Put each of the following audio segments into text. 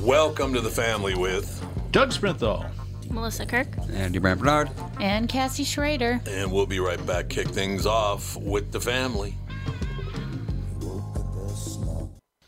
Welcome to the family with, Doug Sprinthal. Melissa Kirk. Andy Brand Bernard. And Cassie Schrader. and we'll be right back. Kick things off with the family.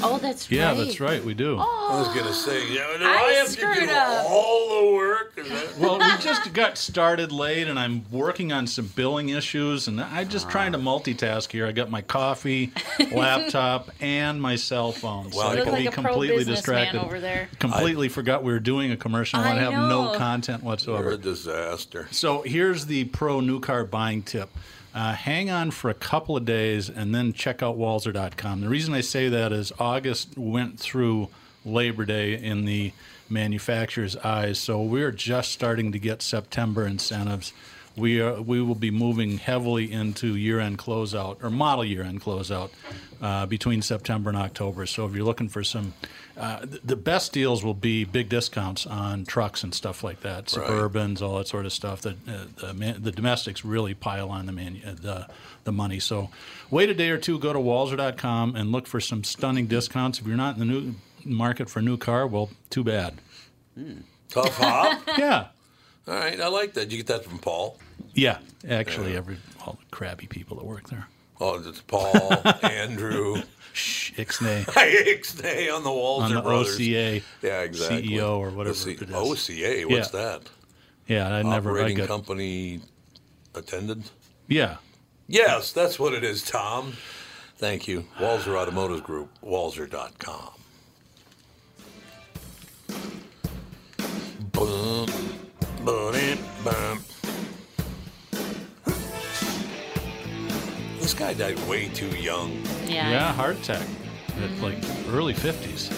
Oh, that's Yeah, right. Yeah, that's right. We do. I was gonna say, yeah, do I I, have to do up. all the work? That- Well, we just got started late, and I'm working on some billing issues, and I'm just ah. trying to multitask here. I got my coffee, laptop, and my cell phone, so Well, I You can look be a completely distracted. over there. Completely forgot we were doing a commercial. and I I have no know. content You're whatsoever. a disaster. So here's the pro new car buying tip. Uh, hang on for a couple of days and then check out Walser.com. The reason I say that is August went through Labor Day in the manufacturer's eyes, so we're just starting to get September incentives. We are we will be moving heavily into year-end closeout or model year-end closeout uh, between September and October. So if you're looking for some, uh, the best deals will be big discounts on trucks and stuff like that, Right. All that sort of stuff. That uh, the, man, the domestics really pile on the man, uh, the the money. So wait a day or two, go to Walser.com and look for some stunning discounts. If you're not in the new market for a new car, well, too bad. Tough hop. Yeah. all right, I like that. You get that from Paul? Yeah, actually, every all the crabby people that work there. Oh, it's Paul, Andrew, Shh, Ixnay Ixnay on the Walter on the brothers. OCA. Yeah, exactly. CEO or whatever C- it is. OCA, what's Yeah. that? Yeah, I never. I Operating got, company attendant? yeah, Yes, that's what it is, Tom. Thank you. Walser Automotive Group, walser.com. Boom, boom, boom. This guy died way too young. Yeah. yeah, heart attack at mm-hmm. like early fifties.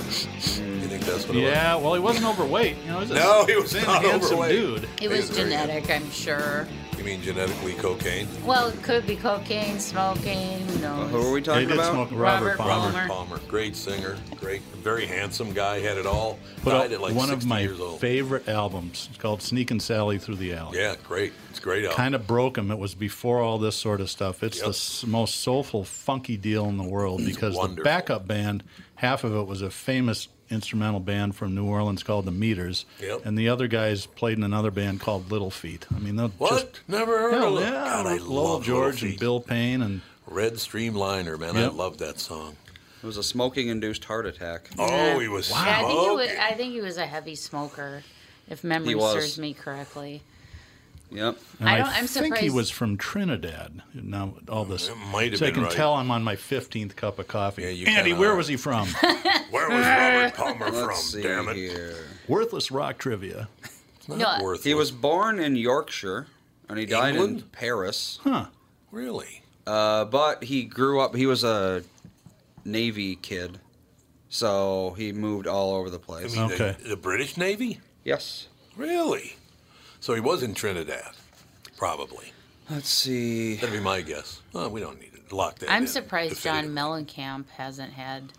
You think that's what it Yeah, well, he wasn't overweight. You know, he was a No, he was thin, not handsome overweight. dude. It He was was very genetic, I'm sure. Was? You mean genetically cocaine? Well, it could be cocaine, smoking. Who uh, knows? Who are we talking did about? smoke Robert, Robert Palmer. Palmer. Palmer, great singer, great, very handsome guy, had it all. Put Died at like one 60 of my years old. favorite albums. It's called Sneakin' Sally Through the Alley. Yeah, great. It's a great album. Kind of broke him. It was before all this sort of stuff. It's Yep. the s- most soulful, funky deal in the world because the backup band, half of it was a famous instrumental band from New Orleans called the Meters, Yep. and the other guys played in another band called Little Feat. I mean, they're What? just Never heard Hell, of it. yeah, God, I Lowell love George Little and Bill Payne and Red Streamliner, man. I Yep. love that song. It was a smoking-induced heart attack. Oh, he was Yeah, I think he was. smoking. I think he was a heavy smoker, if memory serves me correctly. Yep. And I I, don't- I'm think he was from Trinidad. Now all this, It might have so I can right. tell I'm on my fifteenth cup of coffee. Yeah, you Andy, kinda where was he from? Where was Robert Palmer Let's from? see Damn it. here. Worthless rock trivia. Not No, worth He it. was born in Yorkshire, and he died in England? Paris. Huh? Really? Uh, but he grew up. He was a Navy kid, so he moved all over the I place. mean, Okay. the, the British Navy? yes. Really? So he was in Trinidad, probably. Let's see. That'd be my guess. Well, we don't need to lock that I'm in surprised John definitively. Mellencamp hasn't had,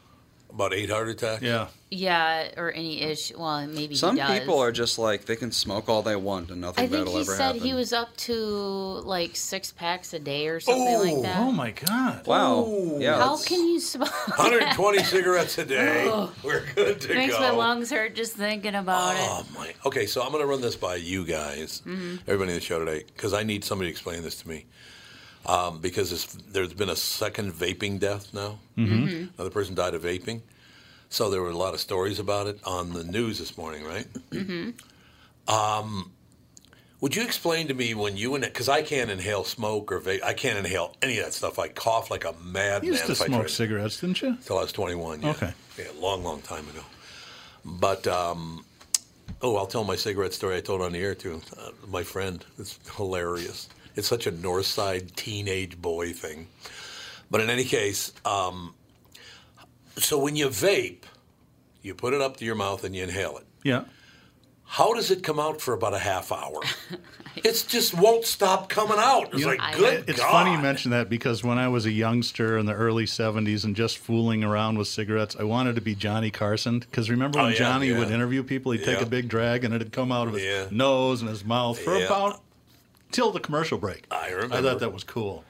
About eight heart attacks? Yeah. yeah, or any issue. Well, maybe Some he does. people are just like they can smoke all they want and nothing I think bad will he ever said happen. he was up to like six packs a day or something Oh, like that. Oh my God. Wow. Yeah. How that's- can you smoke? 120 cigarettes a day. We're good to go. Makes go. my lungs hurt just thinking about it. Oh my. Okay, so I'm going to run this by you guys, Mm-hmm. everybody in the show today, because I need somebody to explain this to me. Um, because it's, there's been a second vaping death now. Mm-hmm. Another person died of vaping. So there were a lot of stories about it on the news this morning, right? Mm-hmm. Um, would you explain to me when you and because I can't inhale smoke or vape, I can't inhale any of that stuff. I cough like a madman. You used to if smoke tried cigarettes, didn't you? Until I was 21. Yeah. Okay. Yeah, long, long time ago. But um, oh, I'll tell my cigarette story. I told on the air too. Uh, my friend, it's hilarious. It's such a North Side teenage boy thing. But in any case, um, so when you vape, you put it up to your mouth and you inhale it. Yeah. How does it come out for about a half hour? it just won't stop coming out. It's You know, like, I- good It's God. funny you mention that because when I was a youngster in the early 70s and just fooling around with cigarettes, I wanted to be Johnny Carson. Because remember Oh, when yeah, Johnny yeah. would interview people, he'd take a big drag and it'd come out of his Yeah. nose and his mouth for Yeah. about till the commercial break. I remember. I thought that was cool.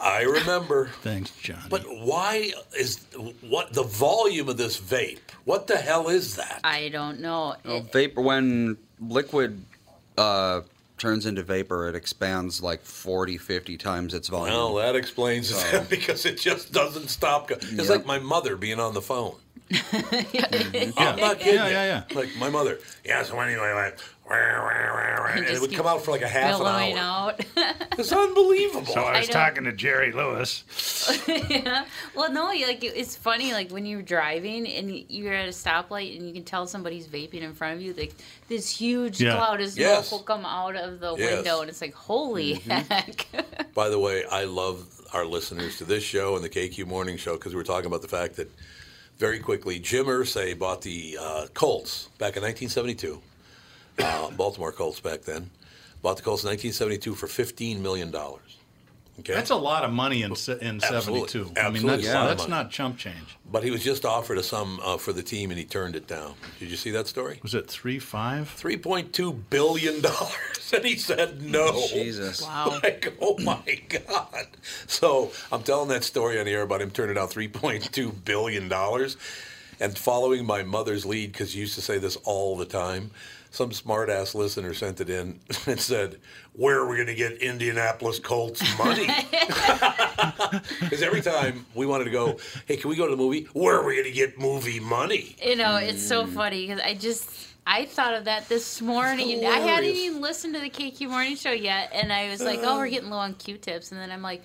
I remember. Thanks, John. But why is what the volume of this vape? What the hell is that? I don't know. Well, vapor when liquid uh, turns into vapor, it expands like 40, 50 times its volume. Well, that explains it because it just doesn't stop. go- It's Yep. like my mother being on the phone. yeah. I'm not kidding. Yeah, yeah, yeah. Like my mother. Yeah. So anyway, like, and it would come out for like a half an hour. out. It's unbelievable. So I was I know. talking to Jerry Lewis. yeah. well, no, like it's funny. Like when you're driving and you're at a stoplight and you can tell somebody's vaping in front of you, like this huge Yeah. cloud of smoke Yes. will come out of the Yes. window, and it's like, holy heck! By the way, I love our listeners to this show and the KQ Morning Show because we were talking about the fact that very quickly Jim Irsay bought the uh, Colts back in 1972, uh, Baltimore Colts back then. Bought the Colts in 1972 for 15 million dollars. Okay, That's a lot of money in se- in Absolutely. 72. I mean, Absolutely that's, a lot of that's not chump change. but he was just offered a sum uh, for the team and he turned it down. Did you see that story? Was it 3 5? 3.2 billion dollars, and he said no. Jesus. Wow. Like, oh my God. So I'm telling that story on the air about him turning down $3.2 billion. And following my mother's lead, because she used to say this all the time, some smart ass listener sent it in and said, Where are we going to get Indianapolis Colts money? Because every time we wanted to go, Hey, can we go to the movie? Where are we going to get movie money? You know, it's so funny because I just I thought of that this morning. I hadn't even listened to the KQ Morning Show yet, and I was like, "Oh, we're getting low on Q-tips," and then I'm like,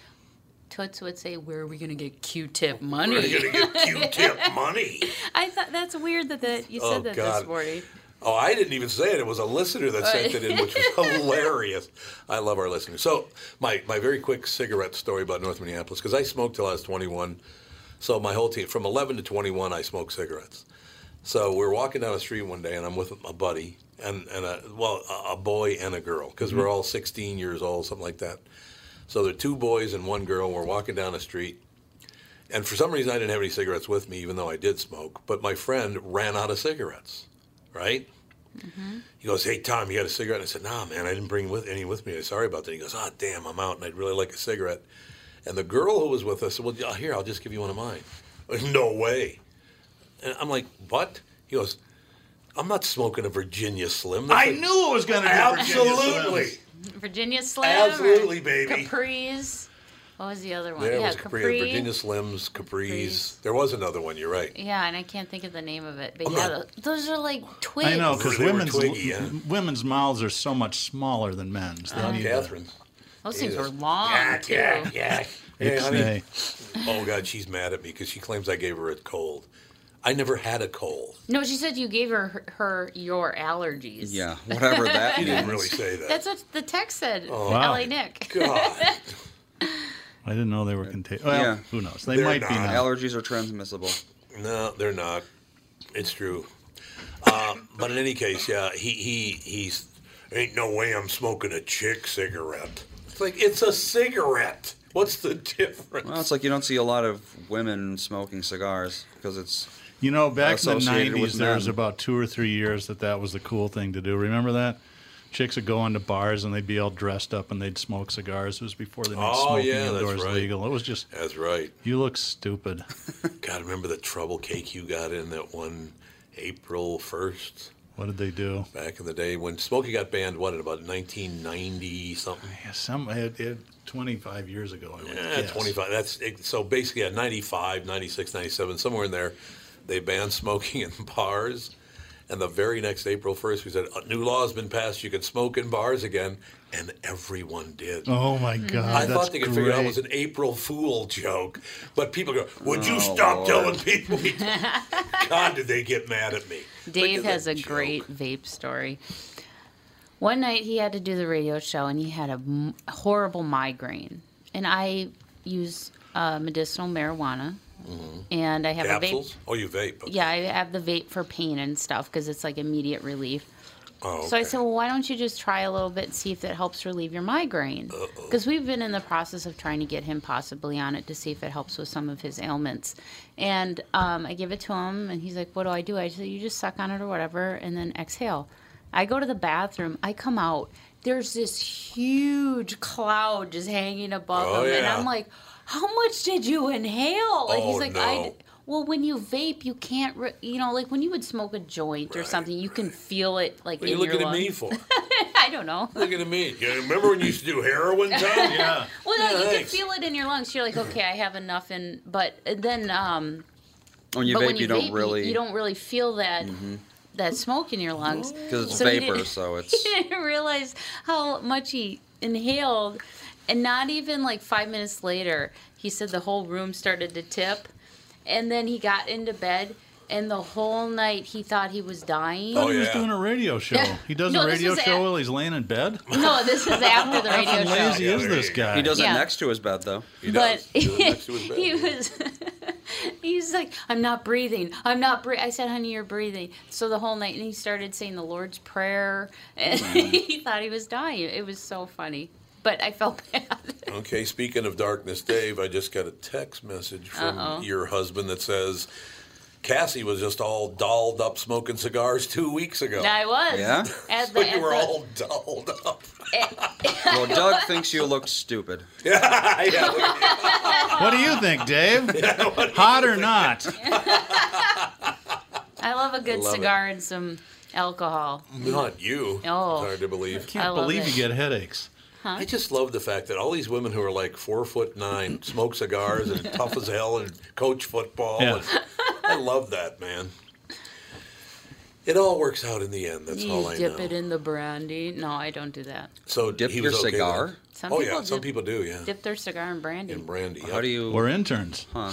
Toots would say, "Where are we gonna get Q-tip money?" Where are we going to get Q-tip money? I thought that's weird that, that you oh, said Oh, that God. this morning. Oh, I didn't even say it. It was a listener that sent it in, which was hilarious. I love our listeners. So, my, my very quick cigarette story about North Minneapolis, because I smoked till I was 21. So, my whole team, from 11 to 21, I smoked cigarettes. So we're walking down the street one day, and I'm with a buddy and and a well a- a boy and a girl because we're mm-hmm. all 16 years old, something like that. So there are two boys and one girl. We're walking down the street, and for some reason I didn't have any cigarettes with me, even though I did smoke. But my friend ran out of cigarettes, right? He goes, "Hey Tom, you got a cigarette?" And I said, "Nah, man, I didn't bring with any with me. I'm sorry about that." He goes, "Ah, damn, I'm out, and I'd really like a cigarette." And the girl who was with us said, "Well, here, I'll just give you one of mine." no way. And I'm like, "What?" He goes, "I'm not smoking a Virginia Slim." That's I knew it was going to be Virginia absolutely. Slims. Virginia Slim. Absolutely, baby. Capri's. What was the other one? There yeah, was Capri, Capri. Virginia Slims, Capri's. Capri's. There was another one. You're right. Yeah, and I can't think of the name of it. But I'm yeah, not- those are like twigs. I know because women's twiggy, yeah. women's mouths are so much smaller than men's. They need uh-huh. to- Catherine. Those things Yes. were long too. yeah. Hey, honey. Oh God, she's mad at me because she claims I gave her a cold. I never had a cold. No, she said you gave her her, her your allergies. Yeah, whatever that She didn't really say that. That's what the text said. Oh wow. LA Nick. God. I didn't know they were contagious. Well, Yeah. who knows? They They're might be not. now. Allergies are transmissible. No, they're not. It's true. Um, but in any case, yeah, he he he's ain't no way I'm smoking a chick cigarette. It's like it's a cigarette. What's the difference? Well, it's like you don't see a lot of women smoking cigars because it's You know, back in the Associated with '90s, there was men. about two or three years that that was the cool thing to do. Remember that? Chicks would go into bars and they'd be all dressed up and they'd smoke cigars. It was before they made Oh, smoking yeah, indoors right. legal. It was just That's right. you look stupid. God, remember the trouble KQ got in that one April first What did they do? back in the day when smoking got banned? What in about 1990 something? Yeah, some it, it, 25 years ago. I would Yeah, 25. That's it- so basically at 95, 96, 97, somewhere in there, they banned smoking in bars. And the very next April 1st, we said, a new law has been passed. You can smoke in bars again. And everyone did. Oh my God! I that's thought they could figure it out it was an April Fool joke. But people go, Would you Oh, stop Lord. telling people? we-" God, did they get mad at me. Dave has a joke. great vape story. One night he had to do the radio show and he had a m- horrible migraine. And I use uh, medicinal marijuana. And I have a vape. Oh, you vape. Okay. Yeah, I have the vape for pain and stuff because it's like immediate relief. Oh, So I said, well, why don't you just try a little bit and see if that helps relieve your migraine? Because we've been in the process of trying to get him possibly on it to see if it helps with some of his ailments. And um, I give it to him, and he's like, what do I do? I said, you just suck on it or whatever, and then exhale. I go to the bathroom. I come out. There's this huge cloud just hanging above Oh, him, and. I'm like, how much did you inhale? And he's Oh, like, no. I. Well, when you vape, you can't, re- you know, like when you would smoke a joint or something, you can feel it like What are in you your looking at me for? I don't know. looking at me. You remember when you used to do heroin, Tom? Yeah. Well, no, Yeah, you can feel it in your lungs. You're like, okay, I have enough, and but then, um, When you vape, when you, you don't vape, really you don't really feel that that smoke in your lungs because it's So vapor, didn't- so it's He didn't realize how much he inhaled, and not even like five minutes later, he said the whole room started to tip, and then he got into bed. And the whole night he thought he was dying. Oh, He was yeah. doing a radio show. Yeah. He does No, a radio show at- while he's laying in bed. No, this is after the How radio show. lazy Yeah, is this guy? he does Yeah. it next to his bed though. He but does. He does it next to his bed. he was he's like i'm not breathing i'm not breathing i said honey you're breathing so the whole night and he started saying the lord's prayer and mm-hmm. he thought he was dying it was so funny but i felt bad Okay, speaking of darkness, Dave, I just got a text message from Uh-oh. your husband that says Cassie was just all dolled up smoking cigars two weeks ago. i was Yeah? at So the, you were the- all dolled up. Well, Doug thinks you look stupid. yeah, What do you think, Dave? Hot or not? i love a good love it. cigar and some alcohol not you. Oh. It's hard to believe. I Can't love believe it. you get headaches. I just love the fact that all these women who are like four foot nine smoke cigars and tough as hell and coach football. Yeah. And I love that, man. It all works out in the end. That's you all I dip know. Dip it in the brandy no i don't do that so Dip your okay cigar? some oh people yeah, some people do. Yeah, dip their cigar in brandy in brandy. How do you? We're interns. Huh?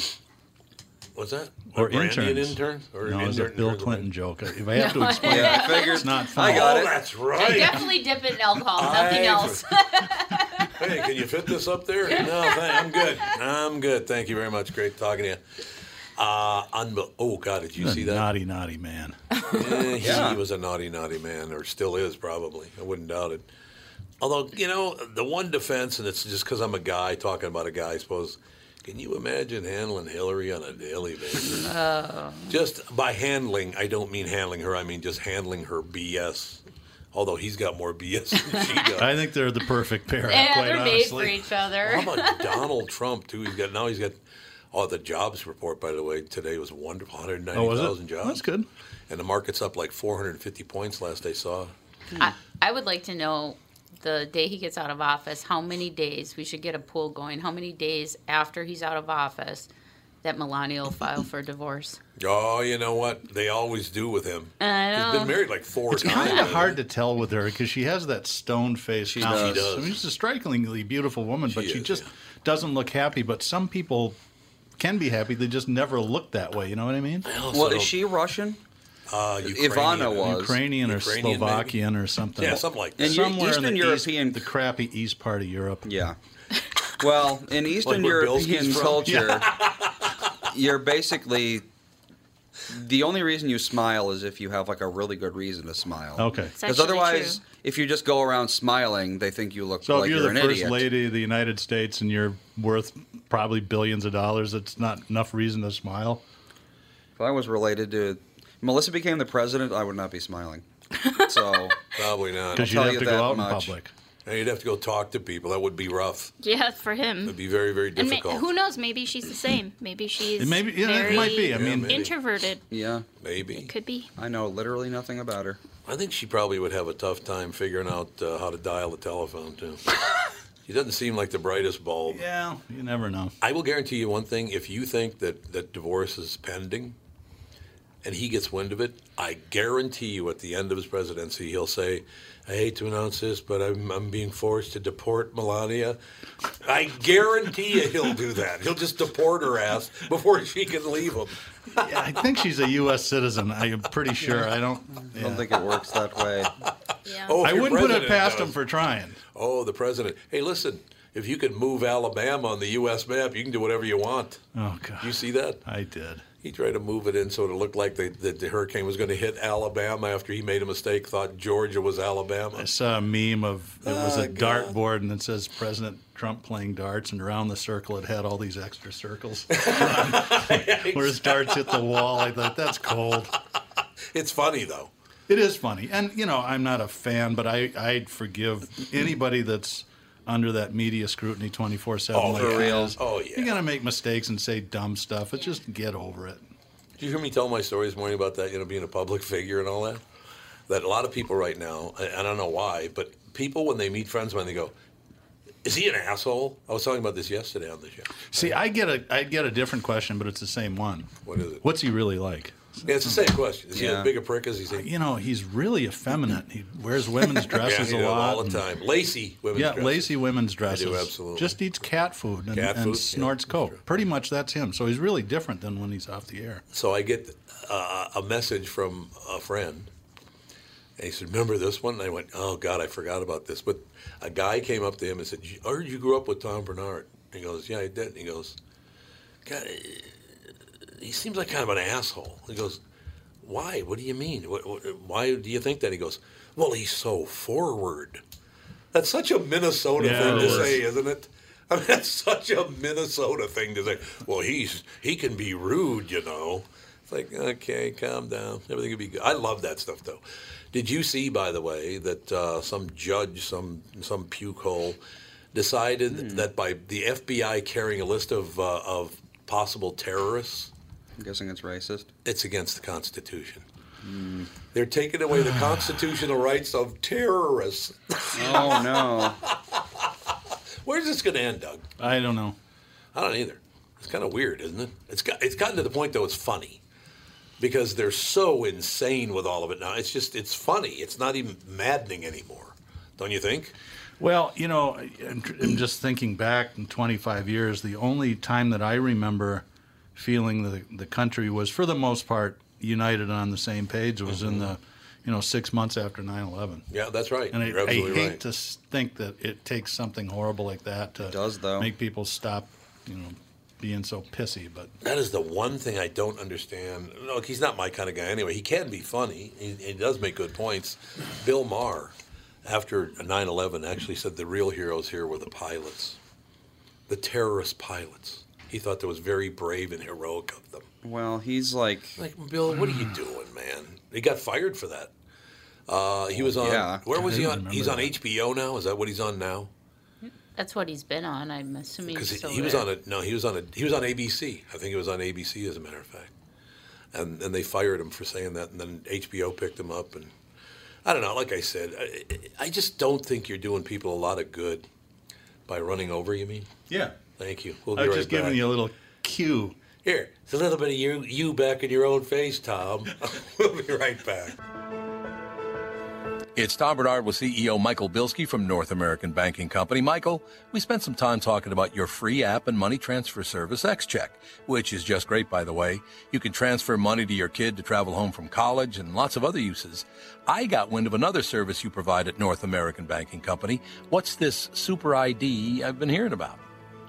What's that? Or A brandy and interns. interns? Or No, it was a Bill interns? Clinton joke. If I have to explain it, Yeah, I figured. it's not funny. I got oh, it. that's I right. definitely dip it in alcohol nothing I- else hey, can you fit this up there? No, thank, I'm good. I'm good. Thank you very much. Great talking to you. Uh, unbe- oh God, did you A see that? naughty, naughty man. Eh, he Yeah. was a naughty, naughty man, or still is probably. I wouldn't doubt it. Although you know, the one defense, and it's just because I'm a guy talking about a guy. I suppose. Can you imagine handling Hillary on a daily basis? Oh. Just by handling, I don't mean handling her. I mean just handling her BS. Although he's got more BS than she does. I think they're the perfect pair. Yeah, quite they're made for each other. How about Donald Trump too? He's got now. He's got. Oh, the jobs report, by the way, today was wonderful. Oh, 190,000 was jobs. That's good. And the market's up like 450 points last I saw. I, I would like to know the day he gets out of office, how many days we should get a pool going, how many days after he's out of office that Melania will file for divorce. Oh, you know what? They always do with him. I He's know. been married like four It's times. kind of hard to tell with her because she has that stone face. She countenance. does. I mean, she's a strikingly beautiful woman, but She she is, just yeah. doesn't look happy. But some people can be happy; they just never look that way. You know what I mean? Also Well, is she Russian? Uh, Ukrainian. Ivana was. Ukrainian or Ukrainian, maybe? Slovakian or something. Yeah, something like that. And you- Somewhere Eastern in the European- east, the crappy east part of Europe. Yeah. Well, in Eastern where European Bilski's from? culture, you're basically the only reason you smile is if you have like a really good reason to smile. Okay. Because otherwise, true. if you just go around smiling, they think you look So like if you're an the first idiot. lady of the United States and you're worth probably billions of dollars, it's not enough reason to smile. If I was related to Melissa became the president, I would not be smiling. So Probably not. Because you'd tell have you to go out much. in public. And you'd have to go talk to people. That would be rough. Yeah, for him. It'd be very, very And ma- difficult. who knows? Maybe she's the same. Maybe she's It maybe- yeah, it very might be. I mean- maybe. introverted. yeah, Maybe. Could be. I know literally nothing about her. I think she probably would have a tough time figuring out uh, how to dial the telephone, too. she doesn't seem like the brightest bulb. Yeah, you never know. I will guarantee you one thing: if you think that that divorce is pending, and he gets wind of it, I guarantee you, at the end of his presidency, he'll say, "I hate to announce this, but I'm, I'm being forced to deport Melania." I guarantee you, he'll do that. He'll just deport her ass before she can leave him. Yeah, I think she's a U.S. citizen. I am pretty sure. I don't. I don't think it works that way. Yeah. Oh, I wouldn't put it past does. him for trying. Oh, the president. Hey, listen. If you can move Alabama on the U.S. map, you can do whatever you want. Oh God, You see that? I did. He tried to move it in so it looked like the, that the hurricane was going to hit Alabama after he made a mistake, thought Georgia was Alabama. I saw a meme of it was Oh, a ah, God. dartboard and it says President Trump playing darts, and around the circle it had all these extra circles. Where his darts hit the wall, I thought that's cold. It's funny, though. It is funny, and you know I'm not a fan, but I I'd forgive anybody that's under that media scrutiny 24 seven. Oh, like for real? is. Oh, yeah. You're gonna make mistakes and say dumb stuff. but just get over it. Did you hear me tell my story this morning about that, you know, being a public figure and all that? That a lot of people right now, I, I don't know why, but people, when they meet friends, when they go, is he an asshole? I was talking about this yesterday on the show. See, I get a I get a different question, but it's the same one. What is it? What's he really like? Yeah, it's the same question. Is he Yeah. as big a prick as he seems? You know, he's really effeminate. He wears women's dresses yeah, a lot. all the time. Lacy women's Yeah, dresses. lacy women's dresses. absolutely. Just eats cat food and, Cat food? Yeah, snorts that's coke. true. Pretty much that's him. So he's really different than when he's off the air. So I get uh, a message from a friend. And he said, Remember this one? And I went, Oh, God, I forgot about this. But a guy came up to him and said, I heard you grew up with Tom Barnard. He goes, Yeah, I did. And he goes, God, he seems like kind of an asshole. He goes, Why? What do you mean? What, what, why do you think that? He goes, Well, he's so forward. That's such a Minnesota Yeah, thing to is. say, isn't it? I mean, that's such a Minnesota thing to say. Well, he's he can be rude, you know. It's like, okay, calm down. Everything will be good. I love that stuff, though. Did you see, by the way, that uh, some judge, some some puke hole, decided that by the FBI carrying a list of uh, of possible terrorists, I'm guessing it's racist. it's against the Constitution. Hmm. They're taking away the constitutional rights of terrorists. Oh no. Where's this going to end, Doug? I don't know. I don't either. It's kind of weird, isn't it? It's got it's gotten to the point though it's funny because they're so insane with all of it now. It's just it's funny. It's not even maddening anymore. Don't you think? Well, you know, I'm, I'm just thinking back in 25 years. The only time that I remember feeling the the country was, for the most part, united on the same page was in mm-hmm. the, you know, six months after 9/11. Yeah, that's right. And I, You're I absolutely hate right. to think that it takes something horrible like that to does, though. make people stop, you know, being so pissy. But That is the one thing I don't understand. Look, he's not my kind of guy anyway. He can be funny. He, he does make good points. Bill Maher, after 9 11, actually said the real heroes here were the pilots, the terrorist pilots. He thought that was very brave and heroic of them. Well, he's like, Like, Bill, what are you doing, man? He got fired for that. Uh, he was on. yeah. Where was he on? remember He's on. HBO now. Is that what he's on now? That's what he's been on. I'm assuming Because he, he was on a no, he was on a he was on ABC. I think it was on ABC as a matter of fact. And and they fired him for saying that, and then HBO picked him up, and I don't know. Like I said, I, I just don't think you're doing people a lot of good by running over. You mean? yeah, Thank you. We'll be I was right just back. giving you a little cue. Here, it's a little bit of you you back in your own face, Tom. we'll be right back. It's Tom Barnard with CEO Michael Bilski from North American Banking Company. Michael, we spent some time talking about your free app and money transfer service, XCheck, which is just great, by the way. You can transfer money to your kid to travel home from college and lots of other uses. I got wind of another service you provide at North American Banking Company. What's this Super ID I've been hearing about?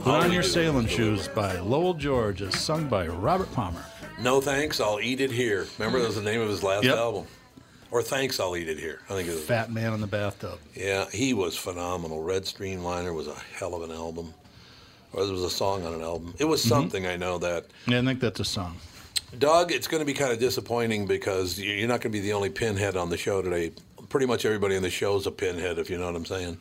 Put on your sailing shoes by Lowell George, as sung by Robert Palmer. No thanks, I'll eat it here. Remember, that was the name of his last Yep. album. Or thanks, I'll eat it here. I think it was. Fat Man in the Bathtub. Yeah, he was phenomenal. Red Streamliner was a hell of an album. Or there was a song on an album. It was mm-hmm. something. I know that. Yeah, I think that's a song. Doug, it's going to be kind of disappointing because you're not going to be the only pinhead on the show today. Pretty much everybody in the show is a pinhead, if you know what I'm saying.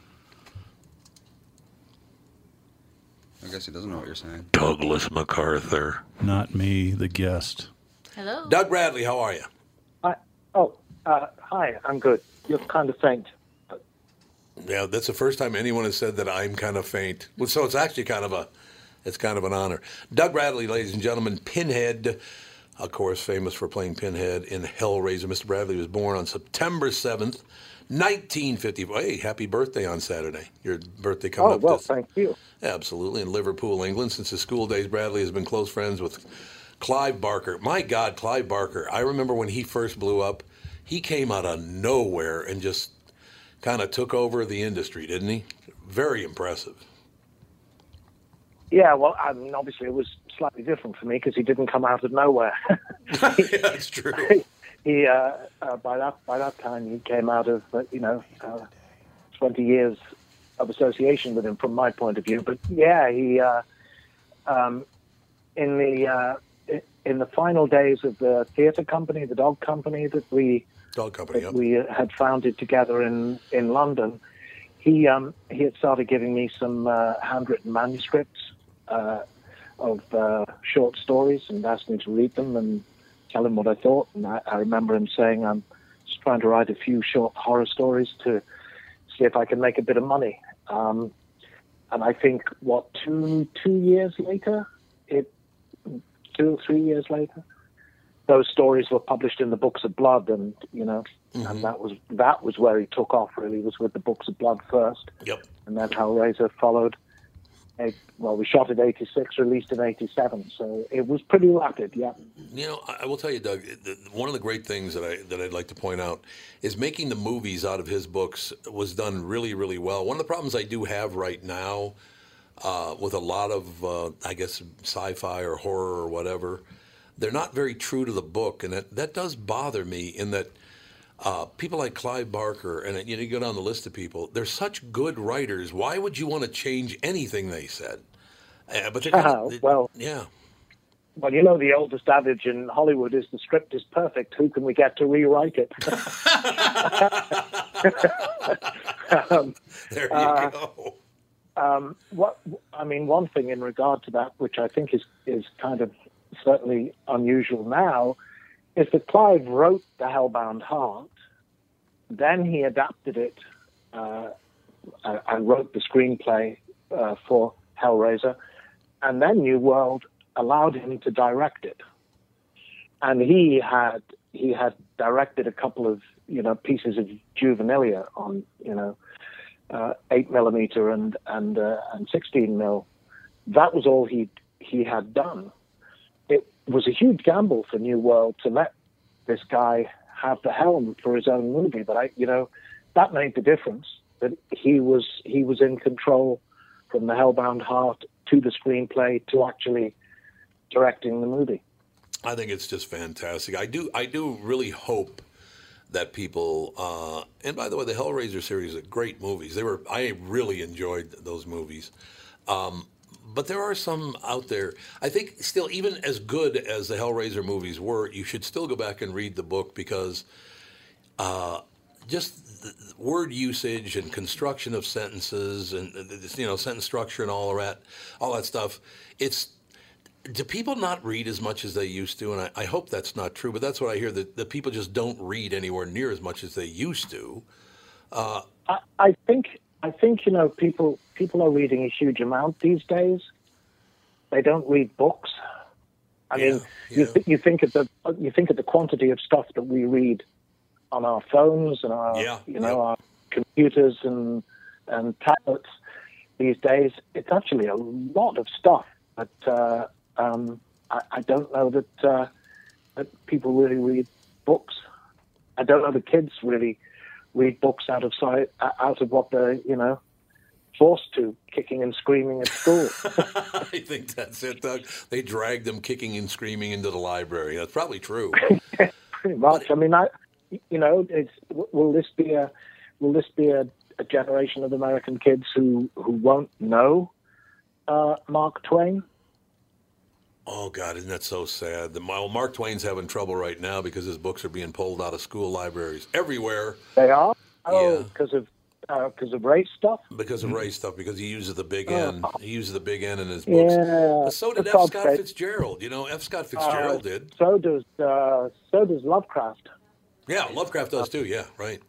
I guess he doesn't know what you're saying. Douglas MacArthur. Not me, the guest. Hello. Doug Bradley, how are you? Hi. Oh, uh, hi. I'm good. You're kind of faint. Yeah, that's the first time anyone has said that I'm kind of faint. Well, So it's actually kind of a, it's kind of an honor. Doug Bradley, ladies and gentlemen, Pinhead, of course, famous for playing Pinhead in Hellraiser. Mr. Bradley was born on September 7th, 1950. Hey, happy birthday on Saturday. Your birthday coming Oh, up. well, this- thank you. Absolutely. In Liverpool, England. Since his school days, Bradley has been close friends with Clive Barker. My God, Clive Barker. I remember when he first blew up, he came out of nowhere and just kind of took over the industry, didn't he? Very impressive. Yeah, well, I mean, obviously it was slightly different for me because he didn't come out of nowhere. yeah, that's true. he uh, uh, by that by that time he came out of uh, you know uh, twenty years of association with him from my point of view. But yeah, he uh, um, in the uh, in the final days of the theatre company, the dog company that we Dog company, that we had founded together in in London. He um, he had started giving me some uh, handwritten manuscripts uh, of uh, short stories and asked me to read them and tell him what I thought. And I, I remember him saying, "I'm just trying to write a few short horror stories to see if I can make a bit of money." Um, and I think what two two years later, it two or three years later, those stories were published in the books of blood, and you know, and that was that was where he took off. Really, was with the books of blood first, Yep. and then Hellraiser followed. Well, we shot in '86, released in '87, so it was pretty rapid. Yeah. You know, I I will tell you, Doug. One of the great things that I that I'd like to point out is making the movies out of his books was done really, really well. One of the problems I do have right now uh, with a lot of, uh, I guess, sci-fi or horror or whatever, they're not very true to the book, and that that does bother me. In that. Uh, people like Clive Barker, and you know, you go down the list of people. They're such good writers. Why would you want to change anything they said? Uh, but they kinda- they- well, yeah. Well, you know, the oldest adage in Hollywood is the script is perfect. Who can we get to rewrite it? um, There you uh, go. Um, what I mean, one thing in regard to that, which I think is is kind of certainly unusual now, is that Clive wrote the Hellbound Heart, then he adapted it uh, and wrote the screenplay uh, for Hellraiser, and then New World allowed him to direct it, and he had he had directed a couple of you know pieces of juvenilia on you know uh, eight millimeter and and uh, and sixteen mil. That was all he he had done. Was a huge gamble for New World to let this guy have the helm for his own movie, but I, you know, that made the difference. That he was he was in control from the Hellbound Heart to the screenplay to actually directing the movie. I think it's just fantastic. I do I do really hope that people uh, and by the way, the Hellraiser series are great movies. They were I really enjoyed those movies. Um, but there are some out there. I think still, even as good as the Hellraiser movies were, you should still go back and read the book because uh, just the the word usage and construction of sentences and uh, you know sentence structure and all that, all that stuff. It's do people not read as much as they used to? And I, I hope that's not true, but that's what I hear that, that people just don't read anywhere near as much as they used to. Uh, I, I think I think you know people people are reading a huge amount these days. They don't read books. I mean, you th- you think of the you think of the quantity of stuff that we read on our phones and our Yeah, you know our computers and and tablets these days. It's actually a lot of stuff, but uh, um, I, I don't know that uh, that people really read books. I don't know the kids really read books out of sight, out of what they're you know forced to, kicking and screaming at school. I think that's it, Doug. They dragged them kicking and screaming into the library. That's probably true. Pretty much. I mean, I, you know, it's, will this be a will this be a, a generation of American kids who who won't know uh, Mark Twain? Oh God, isn't that so sad? The, well, Mark Twain's having trouble right now because his books are being pulled out of school libraries everywhere They are. Oh, because of because of race stuff. because of race stuff. Because he uses the big Oh. N. He uses the big N in his books. Yeah. But so did F. Scott sake. Fitzgerald. You know, F. Scott Fitzgerald Uh, did. So does uh, so does Lovecraft. Yeah, Lovecraft does too. Yeah, right.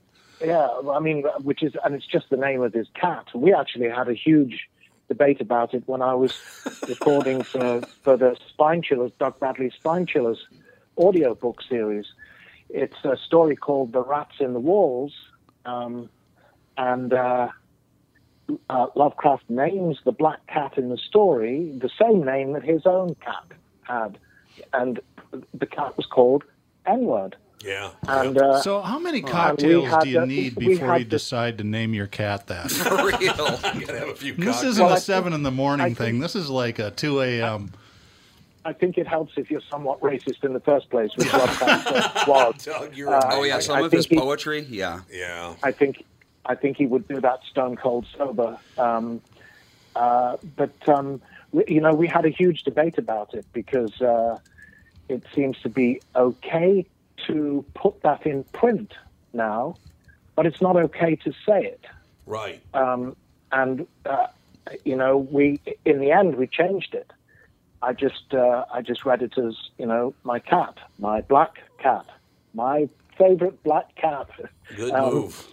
Yeah, I mean, which is, and it's just the name of his cat. We actually had a huge debate about it when I was recording for, for the Spine Chillers, Doug Bradley's Spine Chillers audio book series. It's a story called The Rats in the Walls, um, and uh, uh, Lovecraft names the black cat in the story the same name that his own cat had, and the cat was called N-word. Yeah. And uh, so, how many cocktails had do you the- need before you the- decide to name your cat that? For real. you gotta have a few This isn't Well, I a think- seven in the morning I thing. This is like a two a.m. I think it helps if you're somewhat racist in the first place, which Lovecraft was. Doug, you're Uh, Oh yeah, some I of his think he- poetry. Yeah. Yeah. I think, I think he would do that stone cold sober. Um, uh, but um, we, you know, we had a huge debate about it because uh, it seems to be okay to put that in print now, but it's not okay to say it. Right. um, and uh, you know, we in the end we changed it. I just uh, I just read it as you know my cat, my black cat, my favorite black cat, Good Um, move.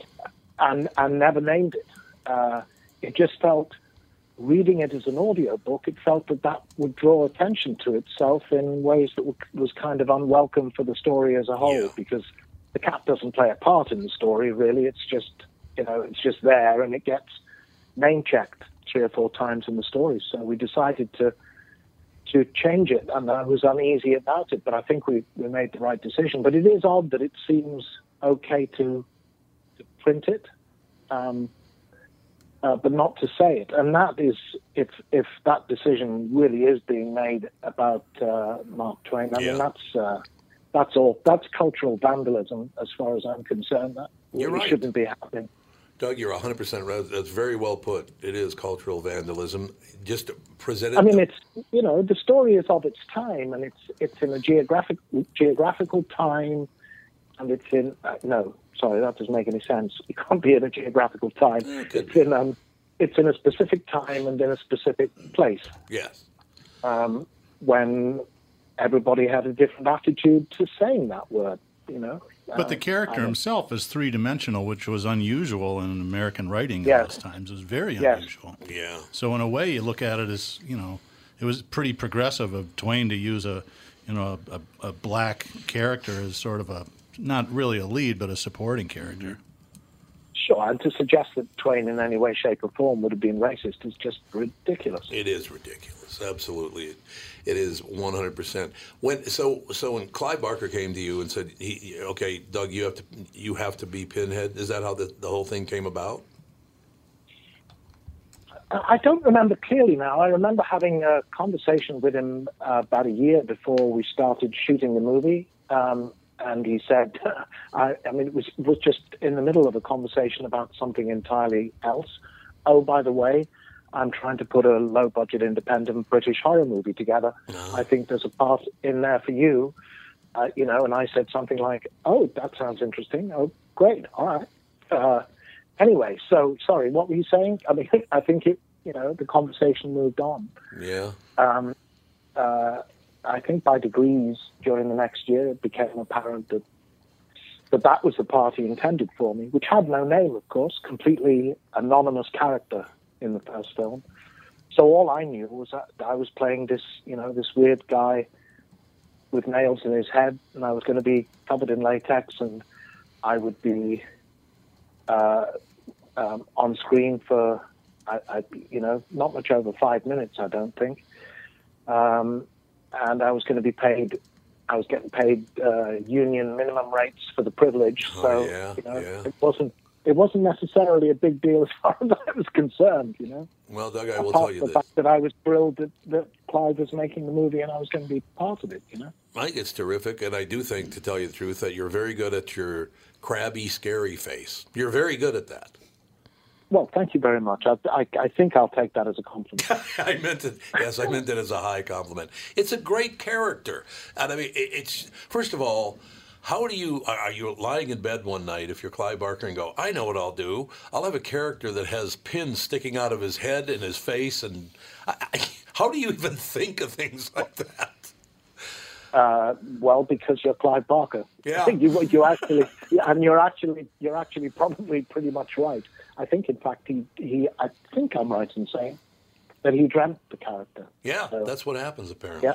and and never named it. Uh, it just felt reading it as an audio book, it felt that that would draw attention to itself in ways that w- was kind of unwelcome for the story as a whole because the cat doesn't play a part in the story really. It's just you know it's just there and it gets name checked three or four times in the story. So we decided to to change it, and I was uneasy about it, but I think we, we made the right decision. But it is odd that it seems okay to to print it, um, uh, but not to say it. And that is, if if that decision really is being made about uh, Mark Twain, I mean that's uh, that's all that's cultural vandalism as far as I'm concerned. That really right. shouldn't be happening. Doug, you're 100% right. That's very well put. It is cultural vandalism. Just presented. I mean, it's you know the story is of its time, and it's it's in a geographic geographical time, and it's in uh, no, sorry, that doesn't make any sense. It can't be in a geographical time. It's in um, it's in a specific time and in a specific place. Yes. Um, when everybody had a different attitude to saying that word, you know. But the Uh, character I- himself is three dimensional, which was unusual in American writing Yes. at those times. It was very Yes. unusual. Yeah. So in a way, you look at it as you know, it was pretty progressive of Twain to use a, you know, a, a, a black character as sort of a not really a lead, but a supporting character. Sure, and to suggest that Twain in any way, shape, or form would have been racist is just ridiculous. It is ridiculous. Absolutely, it, it is 100. percent When so so when Clive Barker came to you and said, he, "Okay, Doug, you have to you have to be Pinhead." Is that how the, the whole thing came about? I don't remember clearly now. I remember having a conversation with him uh, about a year before we started shooting the movie. Um, and he said, I, I mean, it was, was just in the middle of a conversation about something entirely else. Oh, by the way, I'm trying to put a low budget independent British horror movie together. I think there's a part in there for you. Uh, you know, and I said something like, "Oh, that sounds interesting. Oh, great. All right." Uh, anyway, so sorry, what were you saying? I mean, I think it, you know, the conversation moved on. Yeah. Um, uh, I think by degrees during the next year, it became apparent that that that was the party intended for me, which had no name, of course, completely anonymous character in the first film. So all I knew was that I was playing this, you know, this weird guy with nails in his head, and I was going to be covered in latex, and I would be uh, um, on screen for, I, I, you know, not much over five minutes, I don't think. Um, and I was going to be paid. I was getting paid uh, union minimum rates for the privilege, so Oh, yeah, you know, yeah. it wasn't. It wasn't necessarily a big deal as far as I was concerned, you know. Well, Doug, I will Apart tell you the this. fact that I was thrilled that, that Clive was making the movie and I was going to be part of it, you know. I think it's terrific, and I do think, to tell you the truth, that you're very good at your crabby, scary face. You're very good at that. Well, thank you very much. I, I, I think I'll take that as a compliment. I meant it. Yes, I meant it as a high compliment. It's a great character, and I mean, it, it's first of all, how do you are you lying in bed one night if you're Clive Barker and go, I know what I'll do. I'll have a character that has pins sticking out of his head and his face, and I, I, how do you even think of things like that? Uh, well, because you're Clive Barker. Yeah. you, you actually, and you're actually, you're actually probably pretty much right. I think, in fact, he, he, I think I'm right in saying that he dreamt the character. Yeah, So, that's what happens apparently. yeah,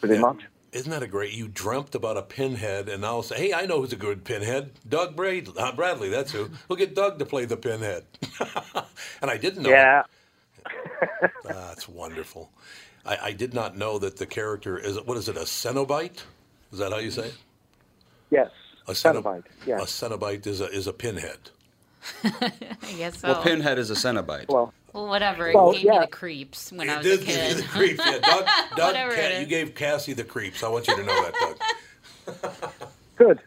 pretty much. Isn't that a great? You dreamt about a pinhead, and I'll say, "Hey, I know who's a good pinhead. Doug Bradley. Uh, Bradley, that's who. We'll get Doug to play the pinhead." and I didn't know. Yeah. That's wonderful. I, I did not know that the character is. What is it? A Cenobite? Is that how you say it? Yes. A Ceno- Cenobite. Yeah. A Cenobite is a is a pinhead. I guess so. Well, Pinhead is a Cenobite. Well, Well, whatever. Well, it gave yeah. me the creeps when I It was a did give you the creeps. Yeah, Doug. Doug Whatever Ca- it you gave Cassie the creeps. I want you to know that, Doug. good.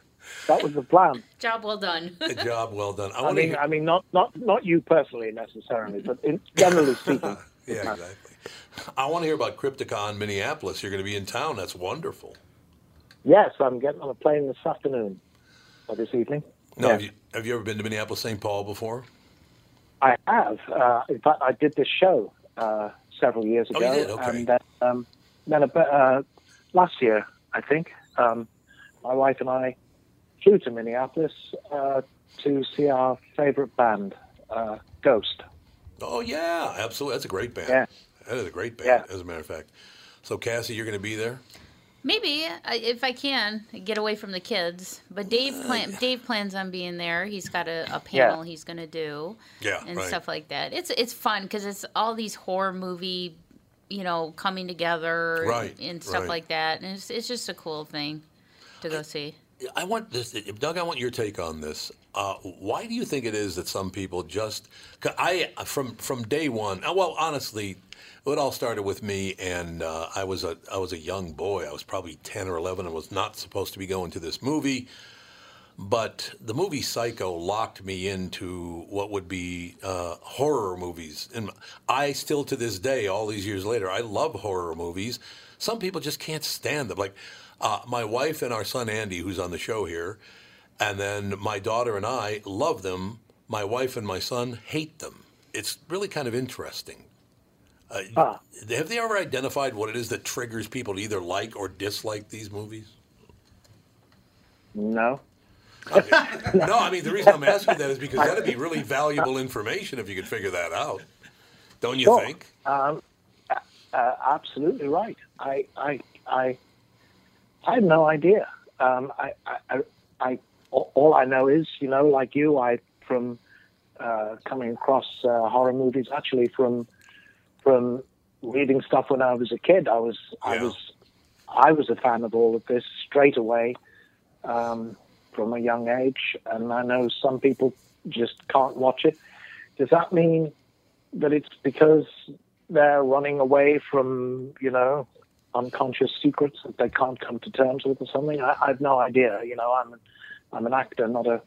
That was the plan. Job well done. Good job, well done. I, I mean, hear. I mean, not not not you personally necessarily, but in, generally speaking. Yeah, exactly. I want to hear about Crypticon Minneapolis. You're going to be in town. That's wonderful. Yes, I'm getting on a plane this afternoon or this evening. No, Yeah. have, you, have you ever been to Minneapolis, St. Paul before? I have. Uh, in fact, I did this show uh, several years ago. Oh, you did? Okay. and then, um, then a, uh, last year, I think, um, my wife and I flew to Minneapolis uh, to see our favorite band, uh, Ghost. Oh yeah, absolutely. That's a great band. Yeah. That is a great band, Yeah. as a matter of fact. So Cassie, you're going to be there. Maybe if I can get away from the kids, but Dave plan Dave plans on being there. He's got a, a panel he's going to do, Yeah, and right. stuff like that. It's it's fun because it's all these horror movie, you know, coming together Right, and, and stuff right. like that, and it's it's just a cool thing to go see. I want this, Doug. I want your take on this. Uh, why do you think it is that some people just? 'cause I from from day one. uh, Well, honestly, it all started with me, and uh, I was a I was a young boy. I was probably ten or eleven, and was not supposed to be going to this movie. But the movie Psycho locked me into what would be uh, horror movies, and I still to this day, all these years later, I love horror movies. Some people just can't stand them. Like uh, my wife and our son Andy, who's on the show here, and then my daughter and I love them. My wife and my son hate them. It's really kind of interesting. Uh, Have they ever identified what it is that triggers people to either like or dislike these movies? No. no, I mean the reason I'm asking that is because that'd be really valuable information if you could figure that out. Don't you Sure. think? Um, uh, absolutely right. I, I, I, I had no idea. Um, I, I, I, I, all I know is, you know, like you, I from uh, coming across uh, horror movies, actually from from reading stuff when I was a kid. I was, I was, I was a fan of all of this straight away um, from a young age, and I know some people just can't watch it. Does that mean that it's because they're running away from, you know, unconscious secrets that they can't come to terms with or something? I, I have no idea. You know, I'm, I'm an actor, not a,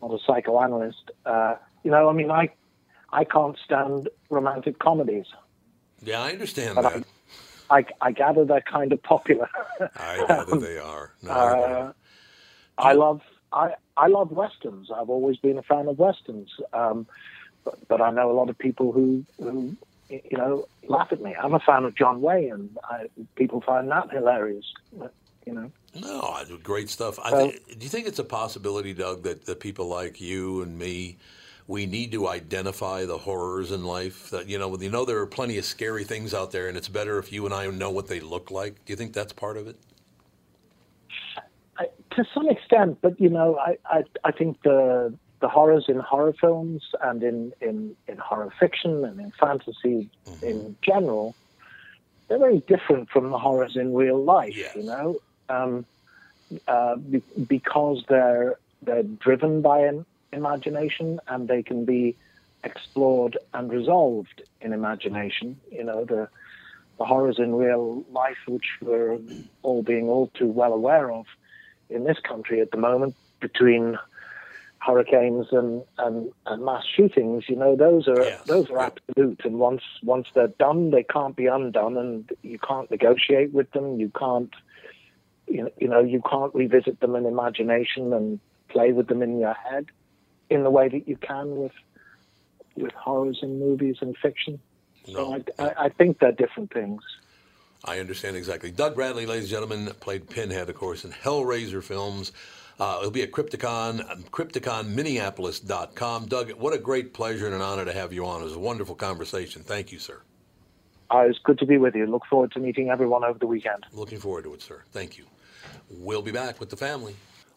not a psychoanalyst. Uh, you know, I mean, I, I can't stand romantic comedies. Yeah, I understand But that. I, I gather they're kind of popular. I gather they are. No, I Uh, I love I I love westerns. I've always been a fan of westerns, um, but, but I know a lot of people who who you know laugh at me. I'm a fan of John Wayne, and I, people find that hilarious. You know, No, great stuff. I Well- think, do you think it's a possibility, Doug, that, that people like you and me, we need to identify the horrors in life? That you know, you know, there are plenty of scary things out there, and it's better if you and I know what they look like. Do you think that's part of it? I, to some extent, but you know, I, I I think the the horrors in horror films and in in, in horror fiction and in fantasy in general, they're very different from the horrors in real life. You know, um, uh, be, because they're they're driven by an imagination and they can be explored and resolved in imagination. You know, the the horrors in real life, which we're all being all too well aware of in this country at the moment, between hurricanes and, and, and mass shootings, you know, those are those are absolute. And once once they're done, they can't be undone, and you can't negotiate with them. You can't, you know, you know, you can't revisit them in imagination and play with them in your head in the way that you can with with horrors in movies and fiction. So I, I, I think they're different things. I understand exactly. Doug Bradley, ladies and gentlemen, played Pinhead, of course, in Hellraiser films. Uh, it'll be at Crypticon, CrypticonMinneapolis.com. Doug, what a great pleasure and an honor to have you on. It was a wonderful conversation. Thank you, sir. Uh, it's good to be with you. Look forward to meeting everyone over the weekend. Looking forward to it, sir. Thank you. We'll be back with the family.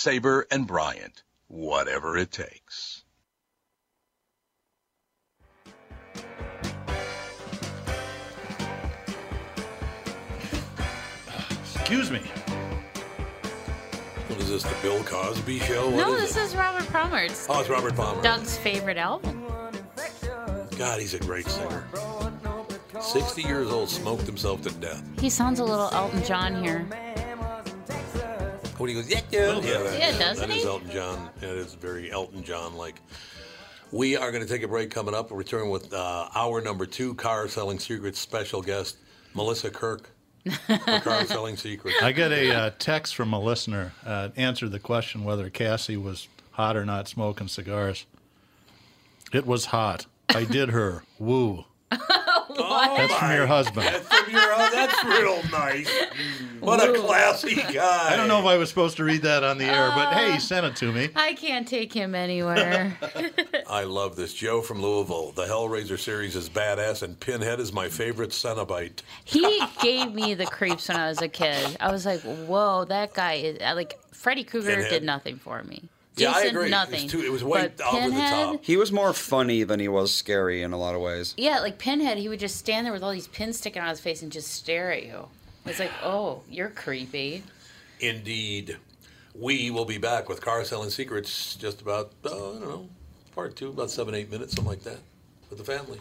Sabre and Bryant, whatever it takes. Excuse me. What is this, the Bill Cosby show? What no, is this it? is Robert Palmer. It's Oh, it's Robert Palmer. Doug's favorite album. God, he's a great singer. 60 years old, smoked himself to death. He sounds a little Elton John here. When he goes, yeah, yeah, yeah, that, Yeah, doesn't that is he? Elton John. That is very Elton John like. We are going to take a break coming up. We'll return with uh, hour number two, Car Selling Secrets special guest, Melissa Kirk. Car Selling Secrets. I got a uh, text from a listener uh, answered the question whether Cassie was hot or not smoking cigars. It was hot. I did her. Woo. Oh that's from your husband. That's from your house. That's real nice. Mm. What a classy guy. I don't know if I was supposed to read that on the air, but hey, he uh, sent it to me. I can't take him anywhere. I love this. Joe from Louisville. The Hellraiser series is badass, and Pinhead is my favorite Cenobite. he gave me the creeps when I was a kid. I was like, whoa, that guy is like Freddy Krueger Pinhead. did nothing for me. Yeah, I Jason, agree. It was nothing. too- it was way But over the Pinhead, He was more funny than he was scary in a lot of ways. Yeah, like Pinhead, he would just stand there with all these pins sticking out of his face and just stare at you. It's like, oh, you're creepy. Indeed. We will be back with Car Selling Secrets just about, uh, I don't know, part two, about seven, eight minutes, something like that, with the family.